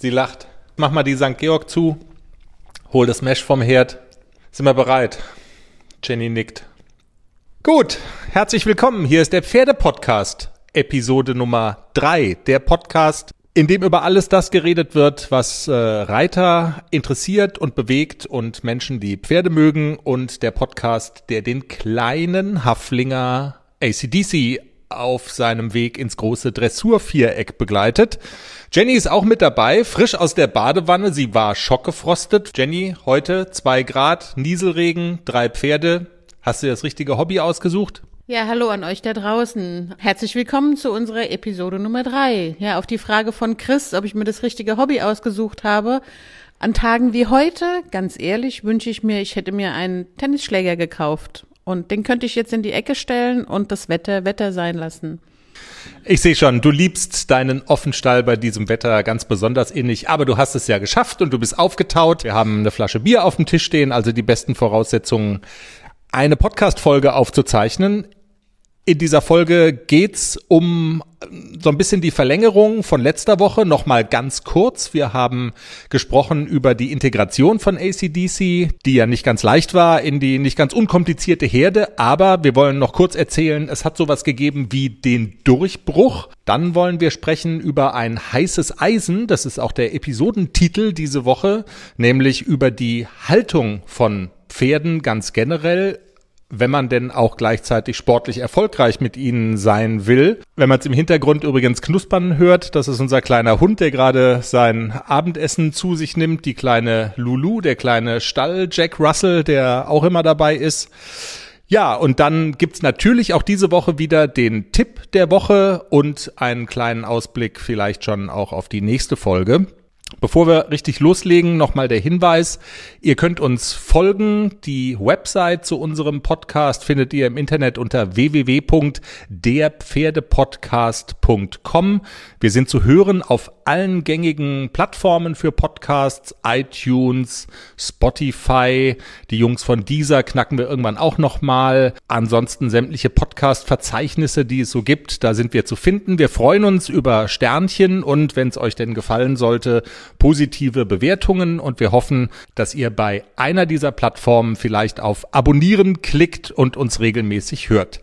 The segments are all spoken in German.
Sie lacht. Mach mal die St. Georg zu. Hol das Mesh vom Herd. Sind wir bereit? Jenny nickt. Gut, herzlich willkommen. Hier ist der Pferdepodcast, Episode Nummer drei. Der Podcast, in dem über alles das geredet wird, was äh, Reiter interessiert und bewegt und Menschen, die Pferde mögen und der Podcast, der den kleinen Haflinger ACDC auf seinem Weg ins große Dressurviereck begleitet. Jenny ist auch mit dabei, frisch aus der Badewanne. Sie war schockgefrostet. Jenny, heute zwei Grad, Nieselregen, drei Pferde. Hast du das richtige Hobby ausgesucht? Ja, hallo an euch da draußen. Herzlich willkommen zu unserer Episode Nummer drei. Ja, auf die Frage von Chris, ob ich mir das richtige Hobby ausgesucht habe. An Tagen wie heute, ganz ehrlich, wünsche ich mir, ich hätte mir einen Tennisschläger gekauft. Und den könnte ich jetzt in die Ecke stellen und das Wetter Wetter sein lassen. Ich sehe schon, du liebst deinen Offenstall bei diesem Wetter ganz besonders innig, aber du hast es ja geschafft und du bist aufgetaut. Wir haben eine Flasche Bier auf dem Tisch stehen, also die besten Voraussetzungen, eine Podcast-Folge aufzuzeichnen. In dieser Folge geht's um äh, so ein bisschen die Verlängerung von letzter Woche. Nochmal ganz kurz. Wir haben gesprochen über die Integration von ACDC, die ja nicht ganz leicht war, in die nicht ganz unkomplizierte Herde. Aber wir wollen noch kurz erzählen, es hat sowas gegeben wie den Durchbruch. Dann wollen wir sprechen über ein heißes Eisen. Das ist auch der Episodentitel diese Woche, nämlich über die Haltung von Pferden ganz generell wenn man denn auch gleichzeitig sportlich erfolgreich mit ihnen sein will. Wenn man es im Hintergrund übrigens knuspern hört, das ist unser kleiner Hund, der gerade sein Abendessen zu sich nimmt, die kleine Lulu, der kleine Stall Jack Russell, der auch immer dabei ist. Ja, und dann gibt's natürlich auch diese Woche wieder den Tipp der Woche und einen kleinen Ausblick vielleicht schon auch auf die nächste Folge. Bevor wir richtig loslegen, nochmal der Hinweis. Ihr könnt uns folgen. Die Website zu unserem Podcast findet ihr im Internet unter www.derpferdepodcast.com. Wir sind zu hören auf allen gängigen Plattformen für Podcasts, iTunes, Spotify. Die Jungs von dieser knacken wir irgendwann auch nochmal. Ansonsten sämtliche Podcast-Verzeichnisse, die es so gibt, da sind wir zu finden. Wir freuen uns über Sternchen und wenn es euch denn gefallen sollte, positive Bewertungen und wir hoffen, dass ihr bei einer dieser Plattformen vielleicht auf Abonnieren klickt und uns regelmäßig hört.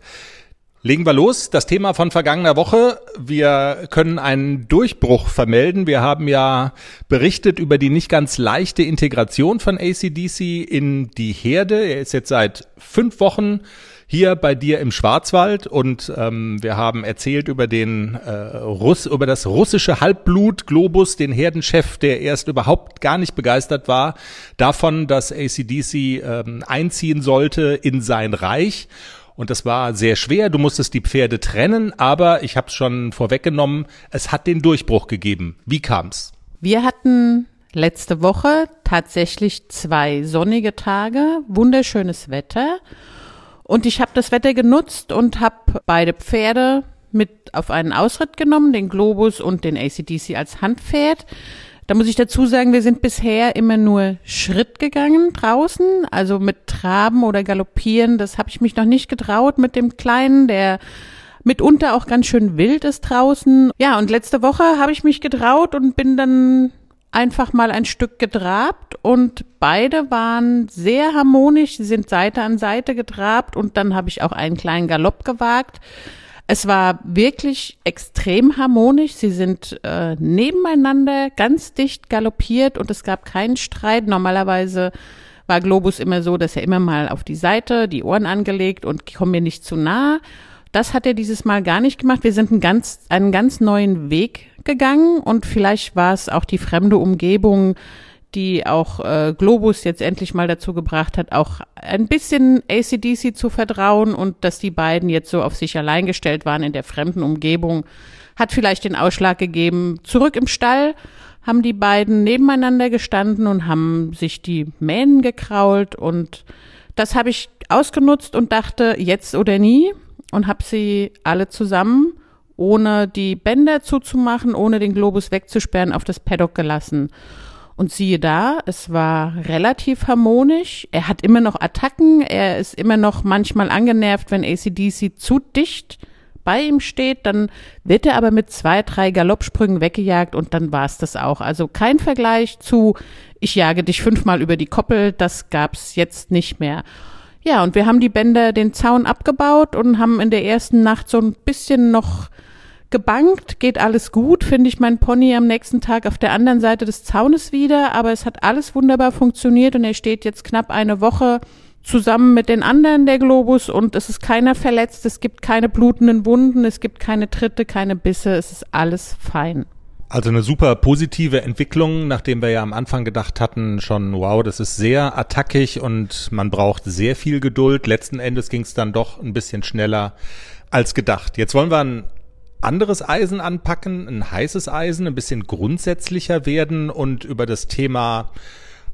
Legen wir los. Das Thema von vergangener Woche. Wir können einen Durchbruch vermelden. Wir haben ja berichtet über die nicht ganz leichte Integration von ACDC in die Herde. Er ist jetzt seit fünf Wochen hier bei dir im Schwarzwald und ähm, wir haben erzählt über den äh, Russ, über das russische Halbblut Globus, den Herdenchef, der erst überhaupt gar nicht begeistert war davon, dass ACDC ähm, einziehen sollte in sein Reich. Und das war sehr schwer. Du musstest die Pferde trennen, aber ich habe es schon vorweggenommen, es hat den Durchbruch gegeben. Wie kam's? Wir hatten letzte Woche tatsächlich zwei sonnige Tage, wunderschönes Wetter. Und ich habe das Wetter genutzt und habe beide Pferde mit auf einen Ausritt genommen, den Globus und den ACDC als Handpferd. Da muss ich dazu sagen, wir sind bisher immer nur Schritt gegangen draußen, also mit Traben oder Galoppieren. Das habe ich mich noch nicht getraut mit dem Kleinen, der mitunter auch ganz schön wild ist draußen. Ja, und letzte Woche habe ich mich getraut und bin dann einfach mal ein Stück getrabt und beide waren sehr harmonisch. Sie sind Seite an Seite getrabt und dann habe ich auch einen kleinen Galopp gewagt. Es war wirklich extrem harmonisch. Sie sind äh, nebeneinander ganz dicht galoppiert und es gab keinen Streit. Normalerweise war Globus immer so, dass er immer mal auf die Seite, die Ohren angelegt und komm mir nicht zu nah. Das hat er dieses Mal gar nicht gemacht. Wir sind einen ganz, einen ganz neuen Weg gegangen und vielleicht war es auch die fremde Umgebung, die auch äh, Globus jetzt endlich mal dazu gebracht hat, auch ein bisschen ACDC zu vertrauen und dass die beiden jetzt so auf sich allein gestellt waren in der fremden Umgebung, hat vielleicht den Ausschlag gegeben. Zurück im Stall haben die beiden nebeneinander gestanden und haben sich die Mähnen gekrault und das habe ich ausgenutzt und dachte, jetzt oder nie und habe sie alle zusammen ohne die Bänder zuzumachen, ohne den Globus wegzusperren, auf das Paddock gelassen. Und siehe da, es war relativ harmonisch. Er hat immer noch Attacken. Er ist immer noch manchmal angenervt, wenn ACDC zu dicht bei ihm steht, dann wird er aber mit zwei, drei Galoppsprüngen weggejagt und dann war's das auch. Also kein Vergleich zu, ich jage dich fünfmal über die Koppel, das gab's jetzt nicht mehr. Ja, und wir haben die Bänder den Zaun abgebaut und haben in der ersten Nacht so ein bisschen noch gebankt, geht alles gut, finde ich mein Pony am nächsten Tag auf der anderen Seite des Zaunes wieder, aber es hat alles wunderbar funktioniert und er steht jetzt knapp eine Woche zusammen mit den anderen der Globus und es ist keiner verletzt, es gibt keine blutenden Wunden, es gibt keine Tritte, keine Bisse, es ist alles fein. Also eine super positive Entwicklung, nachdem wir ja am Anfang gedacht hatten, schon, wow, das ist sehr attackig und man braucht sehr viel Geduld. Letzten Endes ging es dann doch ein bisschen schneller als gedacht. Jetzt wollen wir ein anderes Eisen anpacken, ein heißes Eisen, ein bisschen grundsätzlicher werden und über das Thema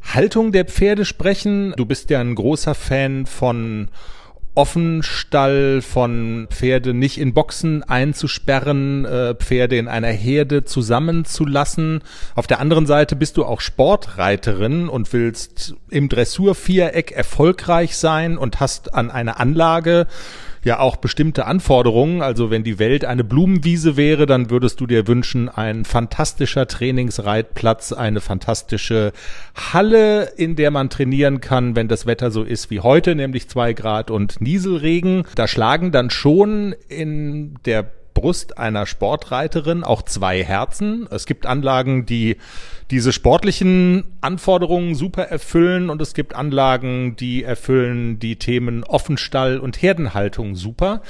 Haltung der Pferde sprechen. Du bist ja ein großer Fan von Offenstall von Pferde nicht in Boxen einzusperren, äh, Pferde in einer Herde zusammenzulassen. Auf der anderen Seite bist du auch Sportreiterin und willst im Dressurviereck erfolgreich sein und hast an eine Anlage ja auch bestimmte Anforderungen. Also wenn die Welt eine Blumenwiese wäre, dann würdest du dir wünschen, ein fantastischer Trainingsreitplatz, eine fantastische Halle, in der man trainieren kann, wenn das Wetter so ist wie heute, nämlich zwei Grad und Nieselregen. Da schlagen dann schon in der Brust einer Sportreiterin auch zwei Herzen. Es gibt Anlagen, die diese sportlichen Anforderungen super erfüllen und es gibt Anlagen, die erfüllen die Themen Offenstall und Herdenhaltung super.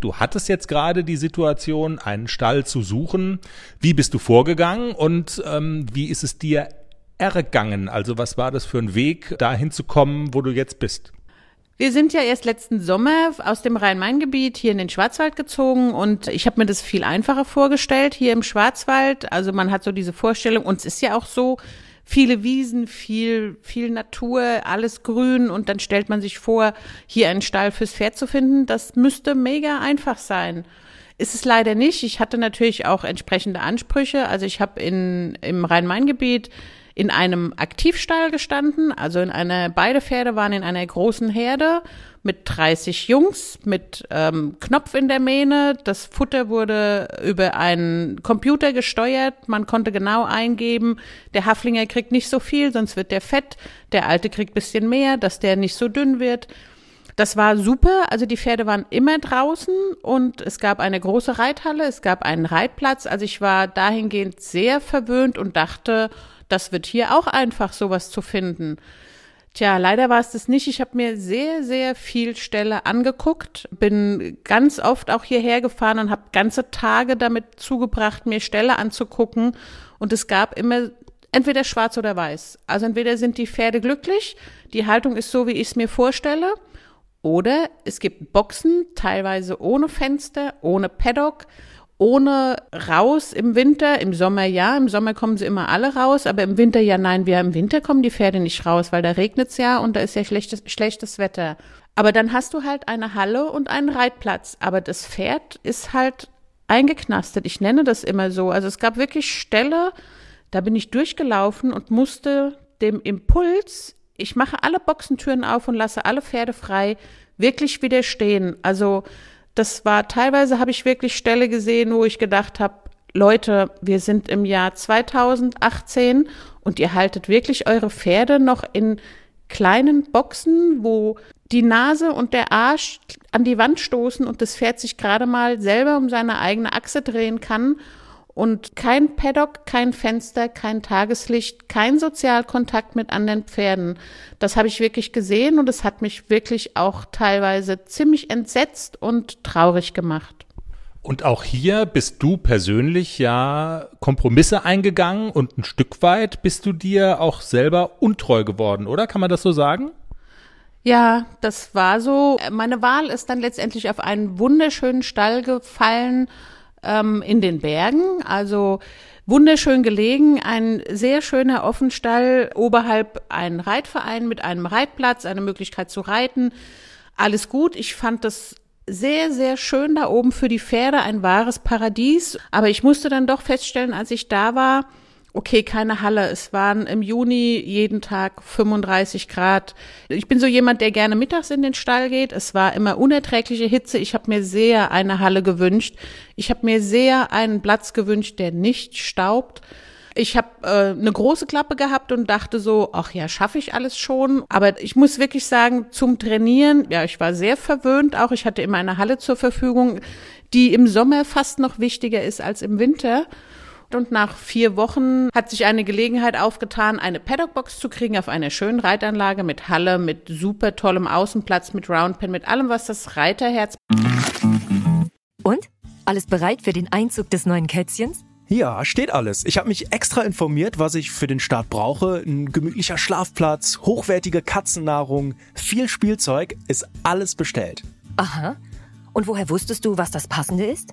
Du hattest jetzt gerade die Situation, einen Stall zu suchen. Wie bist du vorgegangen und ähm, wie ist es dir ergangen? Also was war das für ein Weg, dahin zu kommen, wo du jetzt bist? Wir sind ja erst letzten Sommer aus dem Rhein-Main-Gebiet hier in den Schwarzwald gezogen und ich habe mir das viel einfacher vorgestellt hier im Schwarzwald. Also man hat so diese Vorstellung, und es ist ja auch so, viele Wiesen, viel, viel Natur, alles grün und dann stellt man sich vor, hier einen Stall fürs Pferd zu finden. Das müsste mega einfach sein. Ist es leider nicht. Ich hatte natürlich auch entsprechende Ansprüche. Also ich habe in im Rhein-Main-Gebiet in einem Aktivstall gestanden, also in einer, beide Pferde waren in einer großen Herde mit 30 Jungs, mit ähm, Knopf in der Mähne. Das Futter wurde über einen Computer gesteuert. Man konnte genau eingeben, der Haflinger kriegt nicht so viel, sonst wird der fett. Der Alte kriegt bisschen mehr, dass der nicht so dünn wird. Das war super. Also die Pferde waren immer draußen und es gab eine große Reithalle, es gab einen Reitplatz. Also ich war dahingehend sehr verwöhnt und dachte, das wird hier auch einfach, sowas zu finden. Tja, leider war es das nicht. Ich habe mir sehr, sehr viel Stelle angeguckt, bin ganz oft auch hierher gefahren und habe ganze Tage damit zugebracht, mir Stelle anzugucken. Und es gab immer entweder schwarz oder weiß. Also entweder sind die Pferde glücklich, die Haltung ist so, wie ich es mir vorstelle, oder es gibt Boxen, teilweise ohne Fenster, ohne Paddock, ohne raus im Winter, im Sommer ja, im Sommer kommen sie immer alle raus, aber im Winter ja nein, wir im Winter kommen die Pferde nicht raus, weil da regnet's ja und da ist ja schlechtes, schlechtes Wetter. Aber dann hast du halt eine Halle und einen Reitplatz, aber das Pferd ist halt eingeknastet. Ich nenne das immer so. Also es gab wirklich Ställe, da bin ich durchgelaufen und musste dem Impuls, ich mache alle Boxentüren auf und lasse alle Pferde frei, wirklich widerstehen. Also das war teilweise habe ich wirklich Stelle gesehen, wo ich gedacht habe, Leute, wir sind im Jahr 2018 und ihr haltet wirklich eure Pferde noch in kleinen Boxen, wo die Nase und der Arsch an die Wand stoßen und das Pferd sich gerade mal selber um seine eigene Achse drehen kann und kein Paddock, kein Fenster, kein Tageslicht, kein Sozialkontakt mit anderen Pferden. Das habe ich wirklich gesehen und es hat mich wirklich auch teilweise ziemlich entsetzt und traurig gemacht. Und auch hier bist du persönlich ja Kompromisse eingegangen und ein Stück weit bist du dir auch selber untreu geworden, oder? Kann man das so sagen? Ja, das war so. Meine Wahl ist dann letztendlich auf einen wunderschönen Stall gefallen, ähm, in den Bergen. Also wunderschön gelegen, ein sehr schöner Offenstall, oberhalb ein Reitverein mit einem Reitplatz, eine Möglichkeit zu reiten. Alles gut. Ich fand das sehr, sehr schön da oben für die Pferde, ein wahres Paradies. Aber ich musste dann doch feststellen, als ich da war, okay, keine Halle. Es waren im Juni jeden Tag 35 Grad. Ich bin so jemand, der gerne mittags in den Stall geht. Es war immer unerträgliche Hitze. Ich habe mir sehr eine Halle gewünscht. Ich habe mir sehr einen Platz gewünscht, der nicht staubt. Ich habe äh, eine große Klappe gehabt und dachte so, ach ja, schaffe ich alles schon. Aber ich muss wirklich sagen, zum Trainieren, ja, ich war sehr verwöhnt auch. Ich hatte immer eine Halle zur Verfügung, die im Sommer fast noch wichtiger ist als im Winter. Und nach vier Wochen hat sich eine Gelegenheit aufgetan, eine Paddockbox zu kriegen auf einer schönen Reitanlage mit Halle, mit super tollem Außenplatz, mit Roundpen, mit allem, was das Reiterherz. Und? Alles bereit für den Einzug des neuen Kätzchens? Ja, steht alles. Ich habe mich extra informiert, was ich für den Start brauche. Ein gemütlicher Schlafplatz, hochwertige Katzennahrung, viel Spielzeug, ist alles bestellt. Aha. Und woher wusstest du, was das Passende ist?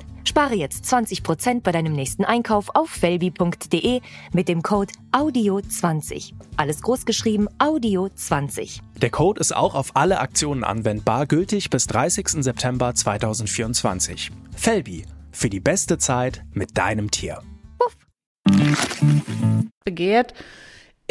Spare jetzt 20% bei deinem nächsten Einkauf auf felbi.de mit dem Code AUDIO20. Alles großgeschrieben AUDIO20. Der Code ist auch auf alle Aktionen anwendbar, gültig bis 30. September 2024. Felbi, für die beste Zeit mit deinem Tier. Begehrt.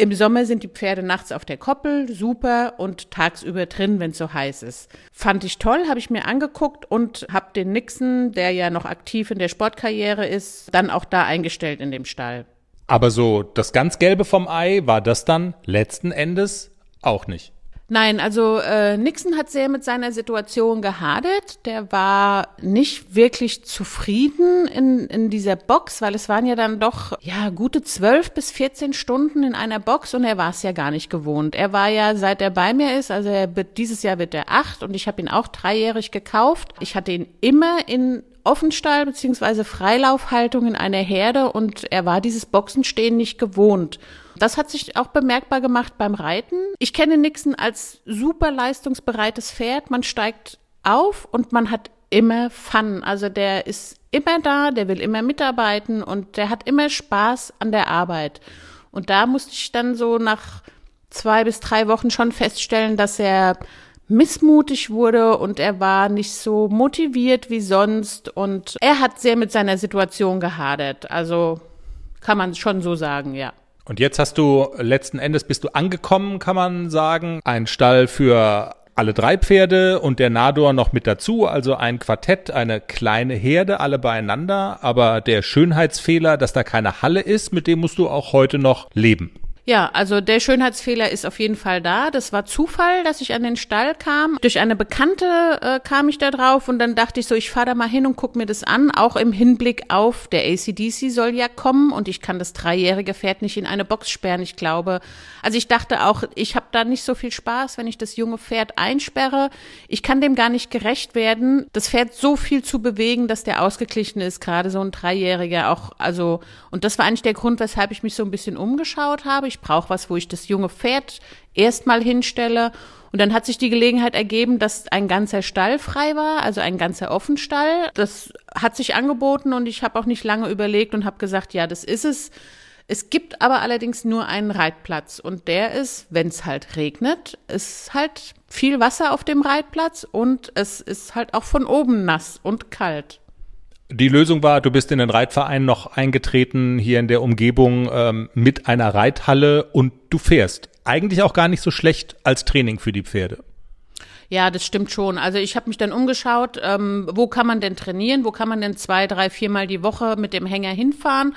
Im Sommer sind die Pferde nachts auf der Koppel, super, und tagsüber drin, wenn es so heiß ist. Fand ich toll, habe ich mir angeguckt und habe den Nixon, der ja noch aktiv in der Sportkarriere ist, dann auch da eingestellt in dem Stall. Aber so das ganz Gelbe vom Ei war das dann letzten Endes auch nicht. Nein, also äh, Nixon hat sehr mit seiner Situation gehadert. Der war nicht wirklich zufrieden in, in dieser Box, weil es waren ja dann doch ja gute zwölf bis vierzehn Stunden in einer Box und er war es ja gar nicht gewohnt. Er war ja seit er bei mir ist, also er wird, dieses Jahr wird er acht und ich habe ihn auch dreijährig gekauft. Ich hatte ihn immer in Offenstall beziehungsweise Freilaufhaltung in einer Herde und er war dieses Boxenstehen nicht gewohnt. Das hat sich auch bemerkbar gemacht beim Reiten. Ich kenne Nixon als super leistungsbereites Pferd. Man steigt auf und man hat immer Fun. Also der ist immer da, der will immer mitarbeiten und der hat immer Spaß an der Arbeit. Und da musste ich dann so nach zwei bis drei Wochen schon feststellen, dass er missmutig wurde und er war nicht so motiviert wie sonst und er hat sehr mit seiner Situation gehadert. Also kann man schon so sagen, ja. Und jetzt hast du letzten Endes bist du angekommen, kann man sagen. Ein Stall für alle drei Pferde und der Nador noch mit dazu, also ein Quartett, eine kleine Herde, alle beieinander. Aber der Schönheitsfehler, dass da keine Halle ist, mit dem musst du auch heute noch leben. Ja, also der Schönheitsfehler ist auf jeden Fall da. Das war Zufall, dass ich an den Stall kam. Durch eine Bekannte äh, kam ich da drauf und dann dachte ich so, ich fahre da mal hin und guck mir das an, auch im Hinblick auf der ACDC soll ja kommen und ich kann das dreijährige Pferd nicht in eine Box sperren, ich glaube. Also ich dachte auch, ich habe da nicht so viel Spaß, wenn ich das junge Pferd einsperre. Ich kann dem gar nicht gerecht werden, das Pferd so viel zu bewegen, dass der ausgeglichen ist, gerade so ein Dreijähriger auch, also und das war eigentlich der Grund, weshalb ich mich so ein bisschen umgeschaut habe ich brauche was, wo ich das junge Pferd erstmal hinstelle. Und dann hat sich die Gelegenheit ergeben, dass ein ganzer Stall frei war, also ein ganzer Offenstall. Das hat sich angeboten und ich habe auch nicht lange überlegt und habe gesagt, ja, das ist es. Es gibt aber allerdings nur einen Reitplatz und der ist, wenn es halt regnet, ist halt viel Wasser auf dem Reitplatz und es ist halt auch von oben nass und kalt. Die Lösung war, du bist in den Reitverein noch eingetreten, hier in der Umgebung ähm, mit einer Reithalle und du fährst. Eigentlich auch gar nicht so schlecht als Training für die Pferde. Ja, das stimmt schon. Also ich habe mich dann umgeschaut, ähm, wo kann man denn trainieren, wo kann man denn zwei, drei, viermal die Woche mit dem Hänger hinfahren.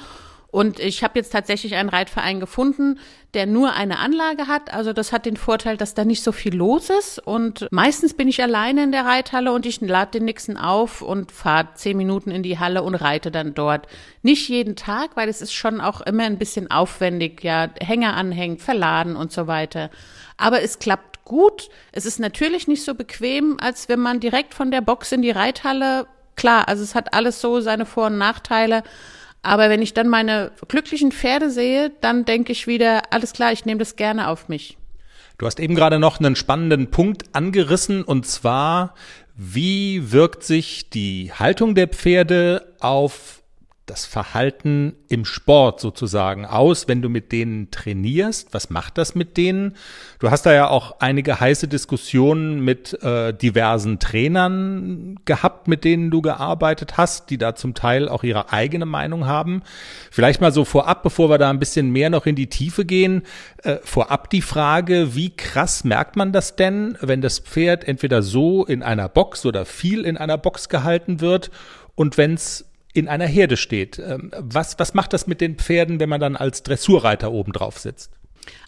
Und ich habe jetzt tatsächlich einen Reitverein gefunden, der nur eine Anlage hat. Also das hat den Vorteil, dass da nicht so viel los ist. Und meistens bin ich alleine in der Reithalle und ich lade den Nixon auf und fahre zehn Minuten in die Halle und reite dann dort. Nicht jeden Tag, weil es ist schon auch immer ein bisschen aufwendig, ja, Hänger anhängen, verladen und so weiter. Aber es klappt gut. Es ist natürlich nicht so bequem, als wenn man direkt von der Box in die Reithalle klar, also es hat alles so seine Vor- und Nachteile. Aber wenn ich dann meine glücklichen Pferde sehe, dann denke ich wieder, alles klar, ich nehme das gerne auf mich. Du hast eben gerade noch einen spannenden Punkt angerissen und zwar, wie wirkt sich die Haltung der Pferde auf das Verhalten im Sport sozusagen aus, wenn du mit denen trainierst? Was macht das mit denen? Du hast da ja auch einige heiße Diskussionen mit äh, diversen Trainern gehabt, mit denen du gearbeitet hast, die da zum Teil auch ihre eigene Meinung haben. Vielleicht mal so vorab, bevor wir da ein bisschen mehr noch in die Tiefe gehen, äh, vorab die Frage, wie krass merkt man das denn, wenn das Pferd entweder so in einer Box oder viel in einer Box gehalten wird und wenn es in einer Herde steht. Ähm, was, was macht das mit den Pferden, wenn man dann als Dressurreiter oben drauf sitzt?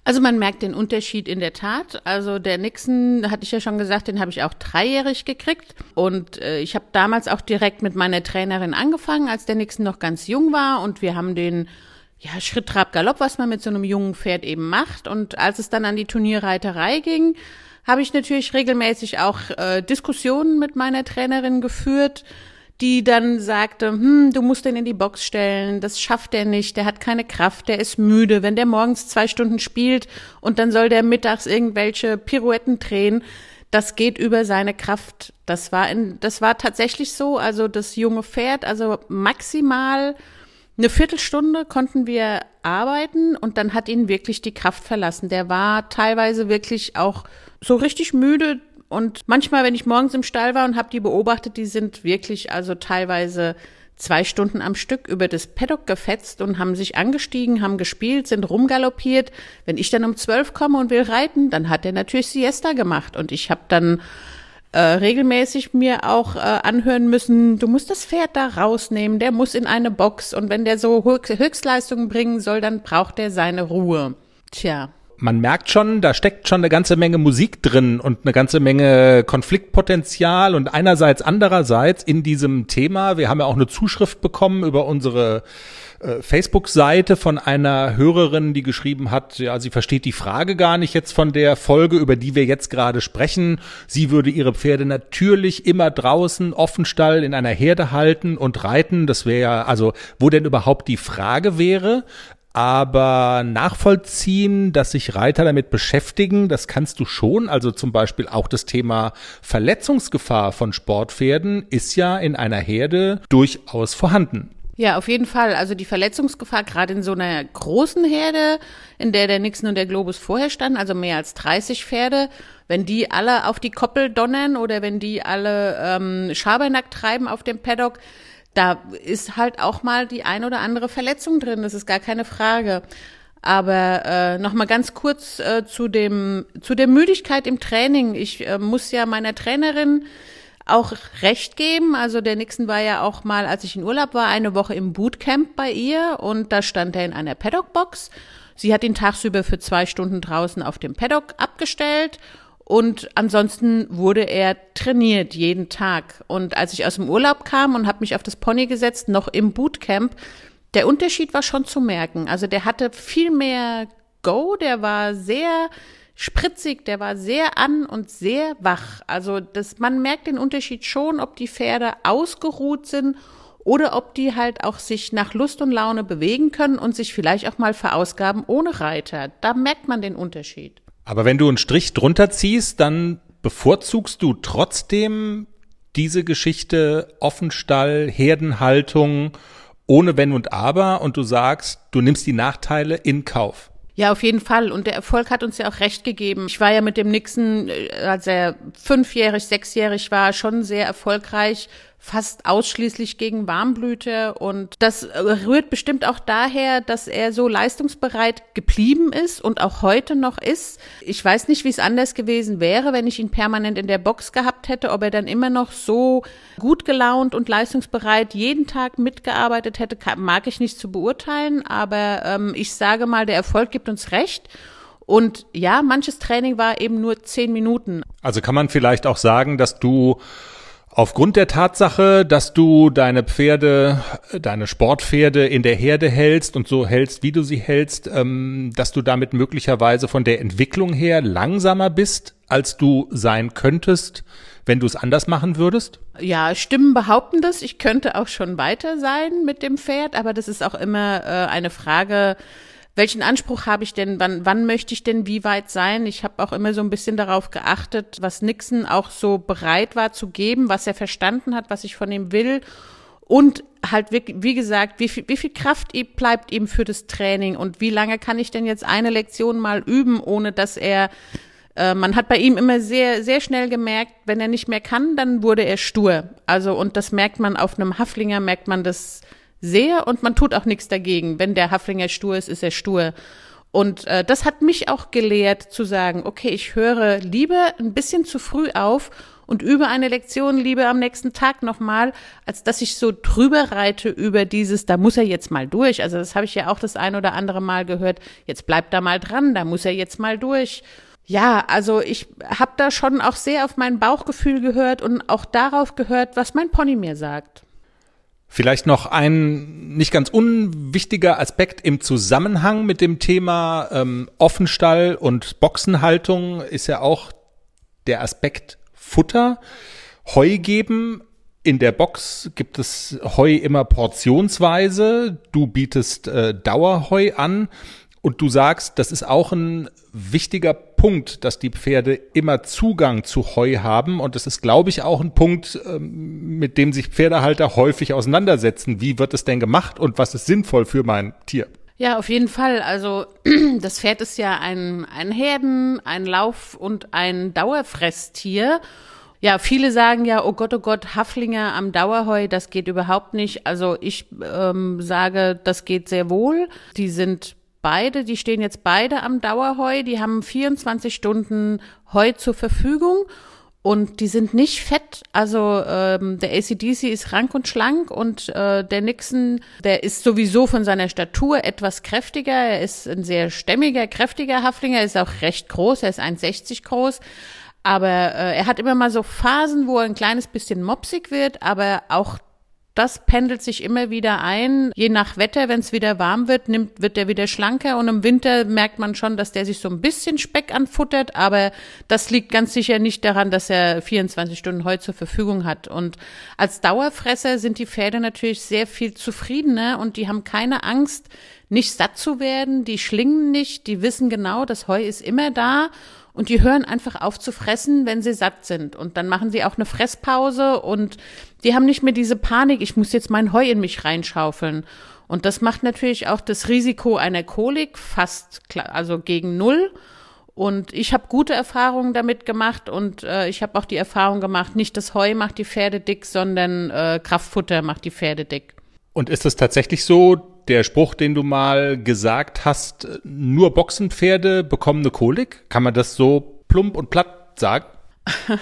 Also man merkt den Unterschied in der Tat. Also der Nixon, hatte ich ja schon gesagt, den habe ich auch dreijährig gekriegt. Und äh, ich habe damals auch direkt mit meiner Trainerin angefangen, als der Nixon noch ganz jung war. Und wir haben den ja, Schritt, Trab, Galopp, was man mit so einem jungen Pferd eben macht. Und als es dann an die Turnierreiterei ging, habe ich natürlich regelmäßig auch äh, Diskussionen mit meiner Trainerin geführt die dann sagte, hm, du musst den in die Box stellen, das schafft er nicht, der hat keine Kraft, der ist müde, wenn der morgens zwei Stunden spielt und dann soll der mittags irgendwelche Pirouetten drehen, das geht über seine Kraft. Das war in, das war tatsächlich so, also das junge Pferd, also maximal eine Viertelstunde konnten wir arbeiten und dann hat ihn wirklich die Kraft verlassen. Der war teilweise wirklich auch so richtig müde, und manchmal, wenn ich morgens im Stall war und habe die beobachtet, die sind wirklich also teilweise zwei Stunden am Stück über das Paddock gefetzt und haben sich angestiegen, haben gespielt, sind rumgaloppiert. Wenn ich dann um zwölf komme und will reiten, dann hat er natürlich Siesta gemacht und ich habe dann äh, regelmäßig mir auch äh, anhören müssen, du musst das Pferd da rausnehmen, der muss in eine Box und wenn der so Höchstleistungen bringen soll, dann braucht er seine Ruhe. Tja, man merkt schon, da steckt schon eine ganze Menge Musik drin und eine ganze Menge Konfliktpotenzial und einerseits, andererseits in diesem Thema, wir haben ja auch eine Zuschrift bekommen über unsere äh, Facebook-Seite von einer Hörerin, die geschrieben hat, ja, sie versteht die Frage gar nicht jetzt von der Folge, über die wir jetzt gerade sprechen. Sie würde ihre Pferde natürlich immer draußen, Offenstall in einer Herde halten und reiten. Das wäre ja, also, wo denn überhaupt die Frage wäre aber nachvollziehen, dass sich Reiter damit beschäftigen, das kannst du schon. Also zum Beispiel auch das Thema Verletzungsgefahr von Sportpferden ist ja in einer Herde durchaus vorhanden. Ja, auf jeden Fall. Also die Verletzungsgefahr gerade in so einer großen Herde, in der der Nixon und der Globus vorher standen, also mehr als 30 Pferde, wenn die alle auf die Koppel donnern oder wenn die alle ähm, Schabernack treiben auf dem Paddock, da ist halt auch mal die ein oder andere Verletzung drin, das ist gar keine Frage. Aber äh, noch mal ganz kurz äh, zu dem zu der Müdigkeit im Training. Ich äh, muss ja meiner Trainerin auch recht geben. Also der Nixon war ja auch mal, als ich in Urlaub war, eine Woche im Bootcamp bei ihr und da stand er in einer Paddockbox. Sie hat ihn tagsüber für zwei Stunden draußen auf dem Paddock abgestellt und ansonsten wurde er trainiert jeden Tag. Und als ich aus dem Urlaub kam und habe mich auf das Pony gesetzt, noch im Bootcamp, der Unterschied war schon zu merken. Also der hatte viel mehr Go, der war sehr spritzig, der war sehr an und sehr wach. Also das, man merkt den Unterschied schon, ob die Pferde ausgeruht sind oder ob die halt auch sich nach Lust und Laune bewegen können und sich vielleicht auch mal verausgaben ohne Reiter. Da merkt man den Unterschied. Aber wenn du einen Strich drunter ziehst, dann bevorzugst du trotzdem diese Geschichte Offenstall, Herdenhaltung ohne Wenn und Aber und du sagst, du nimmst die Nachteile in Kauf. Ja, auf jeden Fall. Und der Erfolg hat uns ja auch recht gegeben. Ich war ja mit dem Nixon, äh, als er fünfjährig, sechsjährig war, schon sehr erfolgreich. Fast ausschließlich gegen Warmblüter und das rührt bestimmt auch daher, dass er so leistungsbereit geblieben ist und auch heute noch ist. Ich weiß nicht, wie es anders gewesen wäre, wenn ich ihn permanent in der Box gehabt hätte, ob er dann immer noch so gut gelaunt und leistungsbereit jeden Tag mitgearbeitet hätte, mag ich nicht zu beurteilen, aber ähm, ich sage mal, der Erfolg gibt uns recht. Und ja, manches Training war eben nur zehn Minuten. Also kann man vielleicht auch sagen, dass du Aufgrund der Tatsache, dass du deine Pferde, deine Sportpferde in der Herde hältst und so hältst, wie du sie hältst, ähm, dass du damit möglicherweise von der Entwicklung her langsamer bist, als du sein könntest, wenn du es anders machen würdest? Ja, Stimmen behaupten das. Ich könnte auch schon weiter sein mit dem Pferd, aber das ist auch immer äh, eine Frage, welchen Anspruch habe ich denn, wann, wann möchte ich denn wie weit sein? Ich habe auch immer so ein bisschen darauf geachtet, was Nixon auch so bereit war zu geben, was er verstanden hat, was ich von ihm will. Und halt, wie, wie gesagt, wie viel, wie viel Kraft bleibt ihm für das Training und wie lange kann ich denn jetzt eine Lektion mal üben, ohne dass er äh, man hat bei ihm immer sehr, sehr schnell gemerkt, wenn er nicht mehr kann, dann wurde er stur. Also, und das merkt man auf einem Haflinger, merkt man das sehr und man tut auch nichts dagegen. Wenn der Haflinger stur ist, ist er stur. Und äh, das hat mich auch gelehrt zu sagen, okay, ich höre lieber ein bisschen zu früh auf und übe eine Lektion lieber am nächsten Tag nochmal, als dass ich so drüber reite über dieses, da muss er jetzt mal durch. Also das habe ich ja auch das ein oder andere Mal gehört. Jetzt bleibt da mal dran, da muss er jetzt mal durch. Ja, also ich habe da schon auch sehr auf mein Bauchgefühl gehört und auch darauf gehört, was mein Pony mir sagt. Vielleicht noch ein nicht ganz unwichtiger Aspekt im Zusammenhang mit dem Thema ähm, Offenstall und Boxenhaltung ist ja auch der Aspekt Futter. Heu geben. In der Box gibt es Heu immer portionsweise. Du bietest äh, Dauerheu an. Und du sagst, das ist auch ein wichtiger Punkt, dass die Pferde immer Zugang zu Heu haben. Und das ist, glaube ich, auch ein Punkt, ähm, mit dem sich Pferdehalter häufig auseinandersetzen. Wie wird es denn gemacht und was ist sinnvoll für mein Tier? Ja, auf jeden Fall. Also das Pferd ist ja ein, ein Herden, ein Lauf- und ein Dauerfresstier. Ja, viele sagen ja, oh Gott, oh Gott, Haflinger am Dauerheu, das geht überhaupt nicht. Also ich ähm, sage, das geht sehr wohl. Die sind beide, die stehen jetzt beide am Dauerheu, die haben 24 Stunden Heu zur Verfügung und die sind nicht fett. Also ähm, der ACDC ist rank und schlank und äh, der Nixon, der ist sowieso von seiner Statur etwas kräftiger. Er ist ein sehr stämmiger, kräftiger Haflinger, ist auch recht groß, er ist 1,60 groß. Aber äh, er hat immer mal so Phasen, wo er ein kleines bisschen mopsig wird, aber auch das pendelt sich immer wieder ein. Je nach Wetter, wenn es wieder warm wird, nimmt, wird der wieder schlanker. Und im Winter merkt man schon, dass der sich so ein bisschen Speck anfuttert, aber das liegt ganz sicher nicht daran, dass er 24 Stunden Heu zur Verfügung hat. Und als Dauerfresser sind die Pferde natürlich sehr viel zufriedener und die haben keine Angst, nicht satt zu werden, die schlingen nicht, die wissen genau, das Heu ist immer da und die hören einfach auf zu fressen, wenn sie satt sind. Und dann machen sie auch eine Fresspause und die haben nicht mehr diese Panik, ich muss jetzt mein Heu in mich reinschaufeln. Und das macht natürlich auch das Risiko einer Kolik fast, also gegen Null. Und ich habe gute Erfahrungen damit gemacht und äh, ich habe auch die Erfahrung gemacht, nicht das Heu macht die Pferde dick, sondern äh, Kraftfutter macht die Pferde dick. Und ist es tatsächlich so, der Spruch, den du mal gesagt hast, nur Boxenpferde bekommen eine Kolik? Kann man das so plump und platt sagen?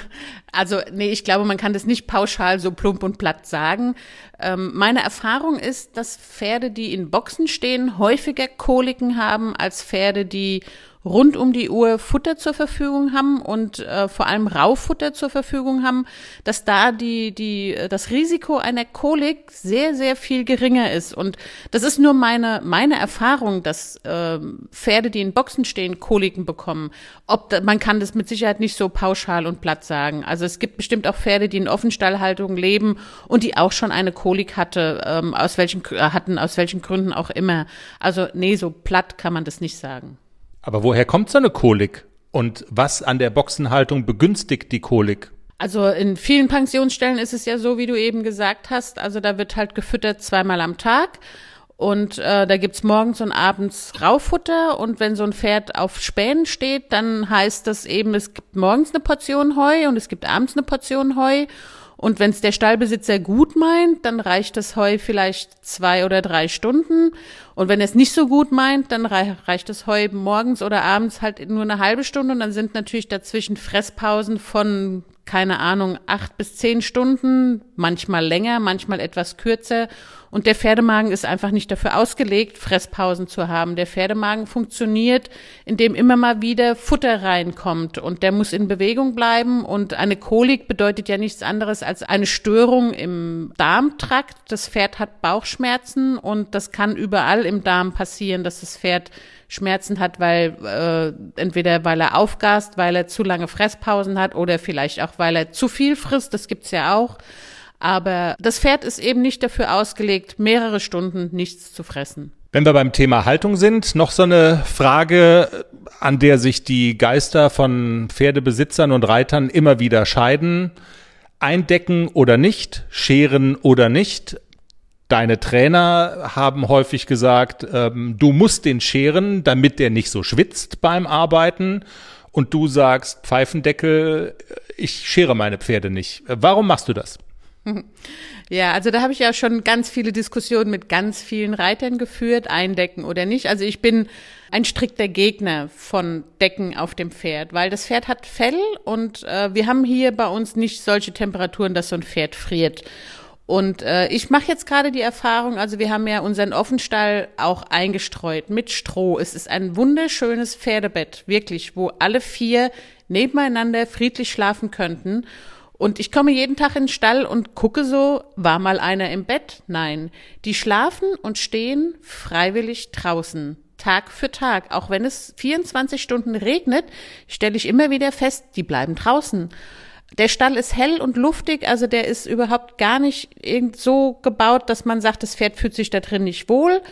Also, nee, ich glaube, man kann das nicht pauschal so plump und platt sagen. Ähm, meine Erfahrung ist, dass Pferde, die in Boxen stehen, häufiger Koliken haben als Pferde, die rund um die Uhr Futter zur Verfügung haben und äh, vor allem Raufutter zur Verfügung haben, dass da die, die, äh, das Risiko einer Kolik sehr, sehr viel geringer ist. Und das ist nur meine, meine Erfahrung, dass äh, Pferde, die in Boxen stehen, Koliken bekommen. Ob da, man kann das mit Sicherheit nicht so pauschal und platt sagen. Also es gibt bestimmt auch Pferde, die in Offenstallhaltung leben und die auch schon eine Kolik hatte, ähm, aus welchen hatten, aus welchen Gründen auch immer. Also nee, so platt kann man das nicht sagen. Aber woher kommt so eine Kolik? Und was an der Boxenhaltung begünstigt die Kolik? Also in vielen Pensionsstellen ist es ja so, wie du eben gesagt hast. Also da wird halt gefüttert zweimal am Tag. Und äh, da gibt's morgens und abends Raufutter. Und wenn so ein Pferd auf Spänen steht, dann heißt das eben, es gibt morgens eine Portion Heu und es gibt abends eine Portion Heu. Und wenn es der Stallbesitzer gut meint, dann reicht das Heu vielleicht zwei oder drei Stunden. Und wenn er es nicht so gut meint, dann reicht das Heu morgens oder abends halt nur eine halbe Stunde. Und dann sind natürlich dazwischen Fresspausen von keine Ahnung, acht bis zehn Stunden, manchmal länger, manchmal etwas kürzer. Und der Pferdemagen ist einfach nicht dafür ausgelegt, Fresspausen zu haben. Der Pferdemagen funktioniert, indem immer mal wieder Futter reinkommt und der muss in Bewegung bleiben. Und eine Kolik bedeutet ja nichts anderes als eine Störung im Darmtrakt. Das Pferd hat Bauchschmerzen und das kann überall im Darm passieren, dass das Pferd Schmerzen hat, weil äh, entweder weil er aufgast, weil er zu lange Fresspausen hat oder vielleicht auch weil er zu viel frisst. Das gibt's ja auch. Aber das Pferd ist eben nicht dafür ausgelegt, mehrere Stunden nichts zu fressen. Wenn wir beim Thema Haltung sind, noch so eine Frage, an der sich die Geister von Pferdebesitzern und Reitern immer wieder scheiden. Eindecken oder nicht, scheren oder nicht. Deine Trainer haben häufig gesagt, ähm, du musst den scheren, damit der nicht so schwitzt beim Arbeiten. Und du sagst, Pfeifendeckel, ich schere meine Pferde nicht. Warum machst du das? Ja, also da habe ich ja schon ganz viele Diskussionen mit ganz vielen Reitern geführt, eindecken oder nicht. Also ich bin ein strikter Gegner von Decken auf dem Pferd, weil das Pferd hat Fell und äh, wir haben hier bei uns nicht solche Temperaturen, dass so ein Pferd friert. Und äh, ich mache jetzt gerade die Erfahrung, also wir haben ja unseren Offenstall auch eingestreut mit Stroh. Es ist ein wunderschönes Pferdebett, wirklich, wo alle vier nebeneinander friedlich schlafen könnten. Und ich komme jeden Tag in den Stall und gucke so, war mal einer im Bett? Nein. Die schlafen und stehen freiwillig draußen. Tag für Tag. Auch wenn es 24 Stunden regnet, stelle ich immer wieder fest, die bleiben draußen. Der Stall ist hell und luftig, also der ist überhaupt gar nicht so gebaut, dass man sagt, das Pferd fühlt sich da drin nicht wohl.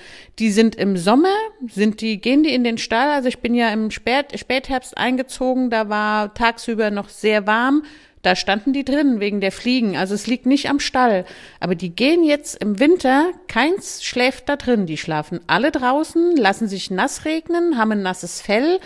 Die sind im Sommer, sind die, gehen die in den Stall. Also ich bin ja im Spät, Spätherbst eingezogen, da war tagsüber noch sehr warm. Da standen die drin wegen der Fliegen. Also es liegt nicht am Stall. Aber die gehen jetzt im Winter, keins schläft da drin. Die schlafen alle draußen, lassen sich nass regnen, haben ein nasses Fell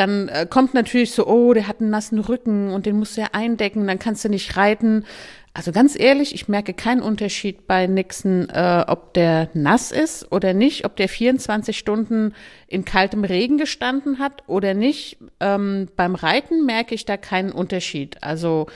dann äh, kommt natürlich so, oh, der hat einen nassen Rücken und den musst du ja eindecken, dann kannst du nicht reiten. Also ganz ehrlich, ich merke keinen Unterschied bei Nixon, äh, ob der nass ist oder nicht, ob der 24 Stunden in kaltem Regen gestanden hat oder nicht. Ähm, beim Reiten merke ich da keinen Unterschied. Also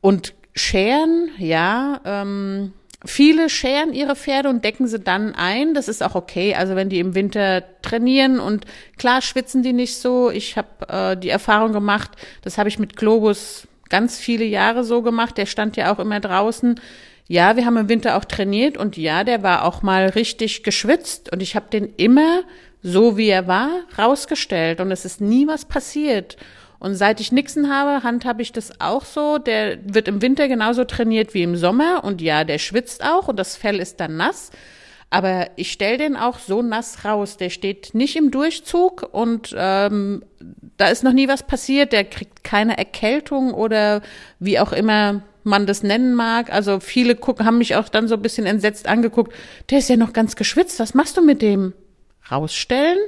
und Scheren, ja, ähm, Viele scheren ihre Pferde und decken sie dann ein. Das ist auch okay. Also wenn die im Winter trainieren und klar schwitzen die nicht so. Ich habe äh, die Erfahrung gemacht, das habe ich mit Globus ganz viele Jahre so gemacht. Der stand ja auch immer draußen. Ja, wir haben im Winter auch trainiert und ja, der war auch mal richtig geschwitzt und ich habe den immer so wie er war rausgestellt und es ist nie was passiert. Und seit ich Nixon habe, handhabe ich das auch so. Der wird im Winter genauso trainiert wie im Sommer. Und ja, der schwitzt auch und das Fell ist dann nass. Aber ich stelle den auch so nass raus. Der steht nicht im Durchzug und ähm, da ist noch nie was passiert. Der kriegt keine Erkältung oder wie auch immer man das nennen mag. Also viele gucken, haben mich auch dann so ein bisschen entsetzt angeguckt. Der ist ja noch ganz geschwitzt. Was machst du mit dem? Rausstellen?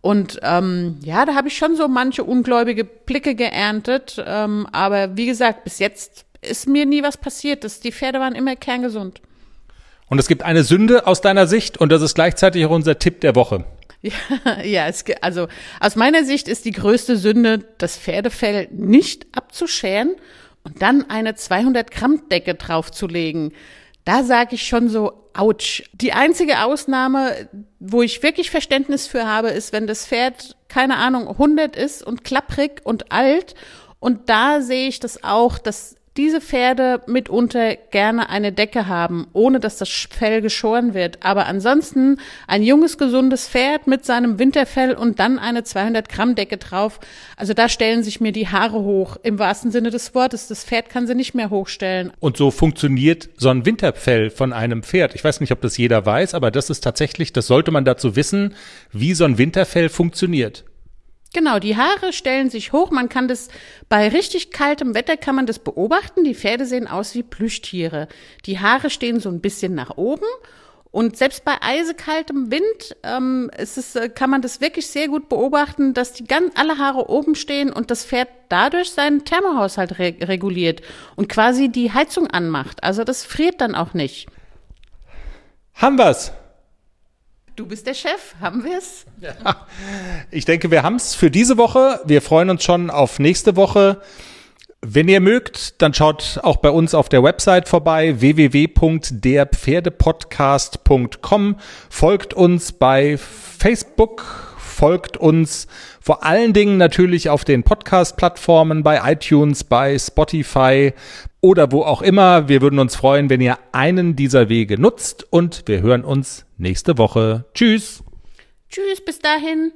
Und ähm, ja, da habe ich schon so manche ungläubige Blicke geerntet. Ähm, aber wie gesagt, bis jetzt ist mir nie was passiert. Das, die Pferde waren immer kerngesund. Und es gibt eine Sünde aus deiner Sicht und das ist gleichzeitig auch unser Tipp der Woche. Ja, ja es, also aus meiner Sicht ist die größte Sünde, das Pferdefell nicht abzuscheren und dann eine 200 Gramm Decke draufzulegen. Da sage ich schon so, ouch. Die einzige Ausnahme, wo ich wirklich Verständnis für habe, ist, wenn das Pferd, keine Ahnung, 100 ist und klapprig und alt. Und da sehe ich das auch, dass diese Pferde mitunter gerne eine Decke haben, ohne dass das Fell geschoren wird. Aber ansonsten ein junges, gesundes Pferd mit seinem Winterfell und dann eine 200 Gramm Decke drauf. Also da stellen sich mir die Haare hoch, im wahrsten Sinne des Wortes. Das Pferd kann sie nicht mehr hochstellen. Und so funktioniert so ein Winterfell von einem Pferd. Ich weiß nicht, ob das jeder weiß, aber das ist tatsächlich, das sollte man dazu wissen, wie so ein Winterfell funktioniert. Genau, die Haare stellen sich hoch. Man kann das bei richtig kaltem Wetter kann man das beobachten. Die Pferde sehen aus wie Plüschtiere. Die Haare stehen so ein bisschen nach oben Und selbst bei eisekaltem Wind ähm, ist es, äh, kann man das wirklich sehr gut beobachten, dass die ganz alle Haare oben stehen und das Pferd dadurch seinen Thermohaushalt re reguliert und quasi die Heizung anmacht. Also das friert dann auch nicht. Haben wir's? Du bist der Chef, haben wir's? Ja. Ich denke, wir haben's für diese Woche. Wir freuen uns schon auf nächste Woche. Wenn ihr mögt, dann schaut auch bei uns auf der Website vorbei www.derpferdepodcast.com. Folgt uns bei Facebook, folgt uns vor allen Dingen natürlich auf den Podcast-Plattformen, bei iTunes, bei Spotify oder wo auch immer. Wir würden uns freuen, wenn ihr einen dieser Wege nutzt und wir hören uns nächste Woche. Tschüss. Tschüss, bis dahin.